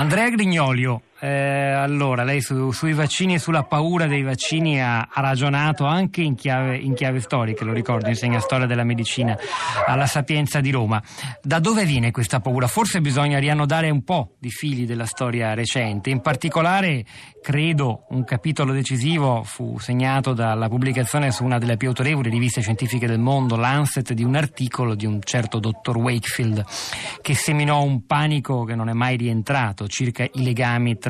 Andrea Grignolio, eh, allora lei su, sui vaccini e sulla paura dei vaccini ha, ha ragionato anche in chiave, in chiave, storica, lo ricordo, insegna storia della medicina alla Sapienza di Roma. Da dove viene questa paura? Forse bisogna riannodare un po' di fili della storia recente, in particolare credo un capitolo decisivo fu segnato dalla pubblicazione su una delle più autorevoli riviste scientifiche del mondo, Lancet, di un articolo di un certo dottor Wakefield che seminò un panico che non è mai rientrato circa i legami tra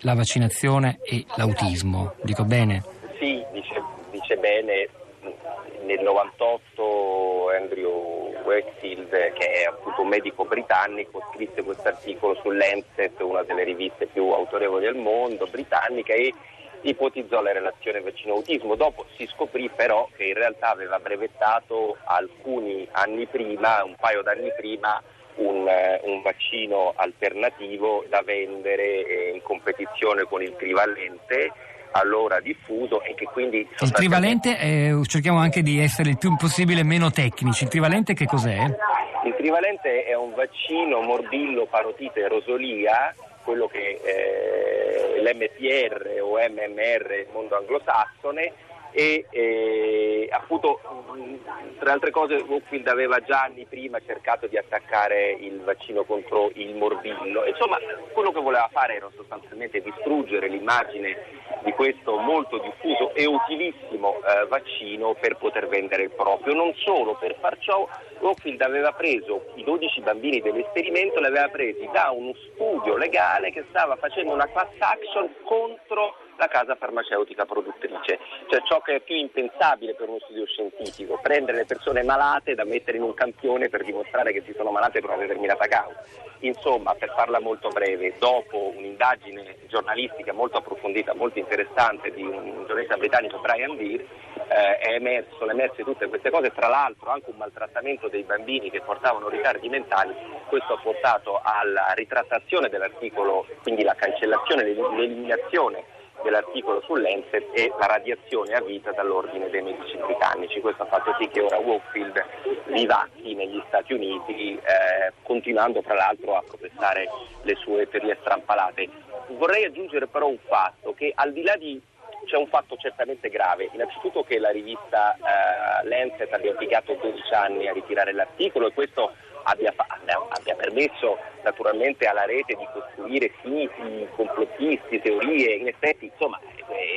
la vaccinazione e l'autismo. Dico bene? Sì, dice, dice bene. Nel 98 Andrew Wakefield, che è appunto un medico britannico, scrisse questo articolo su Lancet, una delle riviste più autorevoli del mondo, britannica, e ipotizzò la relazione vaccino-autismo. Dopo si scoprì però che in realtà aveva brevettato alcuni anni prima, un paio d'anni prima, un, eh, un vaccino alternativo da vendere eh, in competizione con il trivalente allora diffuso e che quindi... Il trivalente, eh, cerchiamo anche di essere il più possibile meno tecnici, il trivalente che cos'è? Il trivalente è un vaccino morbillo, parotite rosolia, quello che eh, l'MPR o MMR nel mondo anglosassone e eh, appunto tra altre cose Woodfield aveva già anni prima cercato di attaccare il vaccino contro il morbillo. Insomma quello che voleva fare era sostanzialmente distruggere l'immagine di questo molto diffuso e utilissimo eh, vaccino per poter vendere il proprio. Non solo per far ciò Woodfield aveva preso i 12 bambini dell'esperimento li aveva presi da uno studio legale che stava facendo una class action contro casa farmaceutica produttrice, cioè ciò che è più impensabile per uno studio scientifico, prendere le persone malate da mettere in un campione per dimostrare che si sono malate per una determinata causa. Insomma, per farla molto breve, dopo un'indagine giornalistica molto approfondita, molto interessante di un giornalista britannico Brian Deere, eh, emerso, sono emerse tutte queste cose, tra l'altro anche un maltrattamento dei bambini che portavano ritardi mentali, questo ha portato alla ritrattazione dell'articolo, quindi la cancellazione, l'eliminazione dell'articolo sull'Enset e la radiazione a vita dall'ordine dei medici britannici. Questo ha fatto sì che ora Wakefield vivacchi negli Stati Uniti, eh, continuando tra l'altro a professare le sue teorie strampalate. Vorrei aggiungere però un fatto che al di là di c'è un fatto certamente grave, innanzitutto che la rivista eh, Lancet abbia impiegato 12 anni a ritirare l'articolo e questo abbia, abbia, permesso naturalmente alla rete di costruire siti, complottisti, teorie, in effetti insomma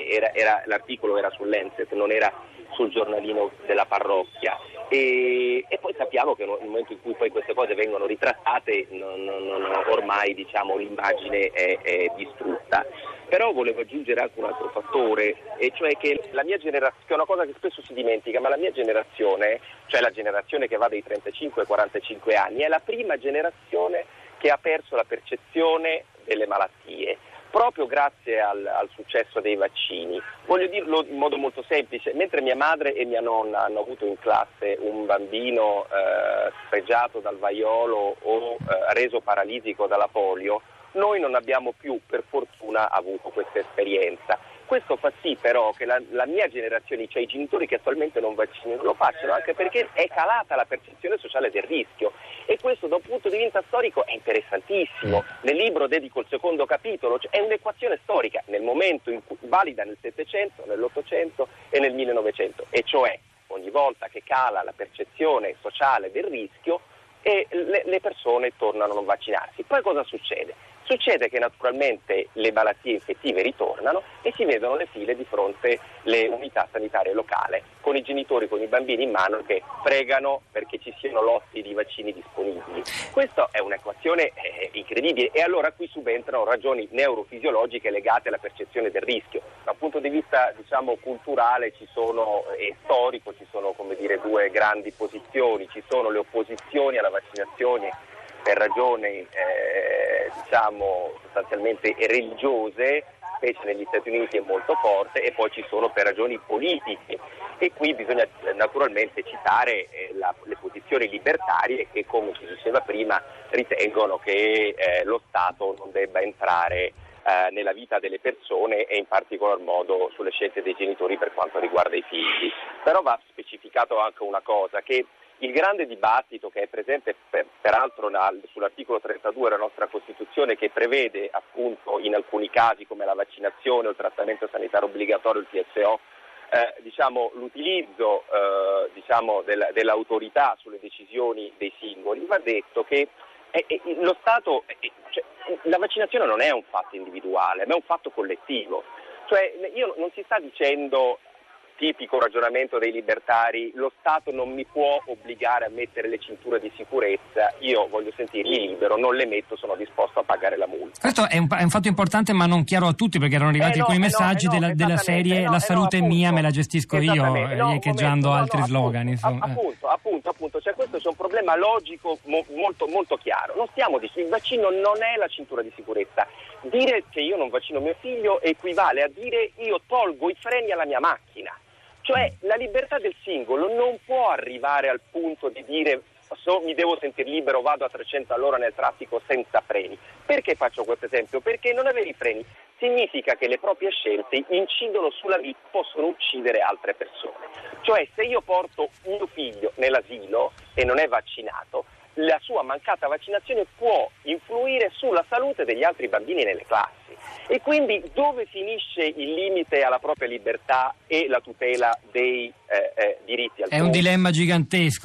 era, era, l'articolo era sull'Enset, non era sul giornalino della parrocchia e, e, poi sappiamo che nel momento in cui poi queste cose vengono ritrattate non, non, non, ormai diciamo, l'immagine è, è distrutta. Però volevo aggiungere anche un altro fattore, e cioè che la mia generazione, che è una cosa che spesso si dimentica, ma la mia generazione, cioè la generazione che va dai 35 ai 45 anni, è la prima generazione che ha perso la percezione delle malattie proprio grazie al, al, successo dei vaccini. Voglio dirlo in modo molto semplice, mentre mia madre e mia nonna hanno avuto in classe un bambino eh, sfregiato dal vaiolo o eh, reso paralitico dalla polio, noi non abbiamo più per fortuna avuto questa esperienza. Questo fa sì però che la, la, mia generazione, cioè i genitori che attualmente non vaccinano, lo facciano anche perché è calata la percezione sociale del rischio e questo da un punto di vista storico è interessantissimo. Nel libro dedico il secondo capitolo, cioè è un'equazione storica nel momento in cui, valida nel Settecento, nell'Ottocento e nel 1900, e cioè ogni volta che cala la percezione sociale del rischio e le, le persone tornano a non vaccinarsi. Poi cosa succede? Succede che naturalmente le malattie infettive ritornano e si vedono le file di fronte alle unità sanitarie locali, con i genitori, con i bambini in mano che pregano perché ci siano lotti di vaccini disponibili. Questa è un'equazione eh, incredibile e allora qui subentrano ragioni neurofisiologiche legate alla percezione del rischio. Dal punto di vista diciamo, culturale sono, e storico ci sono dire, due grandi posizioni, ci sono le opposizioni alla vaccinazione per ragioni eh, diciamo sostanzialmente religiose, specie negli Stati Uniti è molto forte, e poi ci sono per ragioni politiche. E qui bisogna eh, naturalmente citare eh, la, le posizioni libertarie che, come si diceva prima, ritengono che eh, lo Stato non debba entrare eh, nella vita delle persone e in particolar modo sulle scelte dei genitori per quanto riguarda i figli. Però va specificato anche una cosa, che il grande dibattito che è presente per, peraltro sull'articolo 32 della nostra Costituzione che prevede appunto in alcuni casi come la vaccinazione o il trattamento sanitario obbligatorio, il TSO, eh, diciamo, l'utilizzo eh, diciamo, del, dell'autorità sulle decisioni dei singoli, va detto che lo Stato, cioè, la vaccinazione non è un fatto individuale, ma è un fatto collettivo. Cioè, io, non si sta dicendo tipico ragionamento dei libertari, lo Stato non mi può obbligare a mettere le cinture di sicurezza, io voglio sentirmi libero, non le metto, sono disposto a pagare la multa. Questo è un, è un fatto importante ma non chiaro a tutti perché erano arrivati eh no, alcuni eh messaggi no, eh no, della, della, serie La salute è mia, me la gestisco io, riecheggiando altri slogan. Appunto, appunto, appunto, appunto, cioè questo è un problema logico mo, molto, molto chiaro. Non stiamo dicendo, il vaccino non è la cintura di sicurezza. Dire che io non vaccino mio figlio equivale a dire io tolgo i freni alla mia macchina. Cioè la libertà del singolo non può arrivare al punto di dire so, mi devo sentire libero, vado a 300 all'ora nel traffico senza freni. Perché faccio questo esempio? Perché non avere i freni significa che le proprie scelte incidono sulla vita, possono uccidere altre persone. Cioè se io porto mio figlio nell'asilo e non è vaccinato, la sua mancata vaccinazione può influire sulla salute degli altri bambini nelle classi. E quindi dove finisce il limite alla propria libertà e la tutela dei eh, eh, diritti? È un dilemma gigantesco.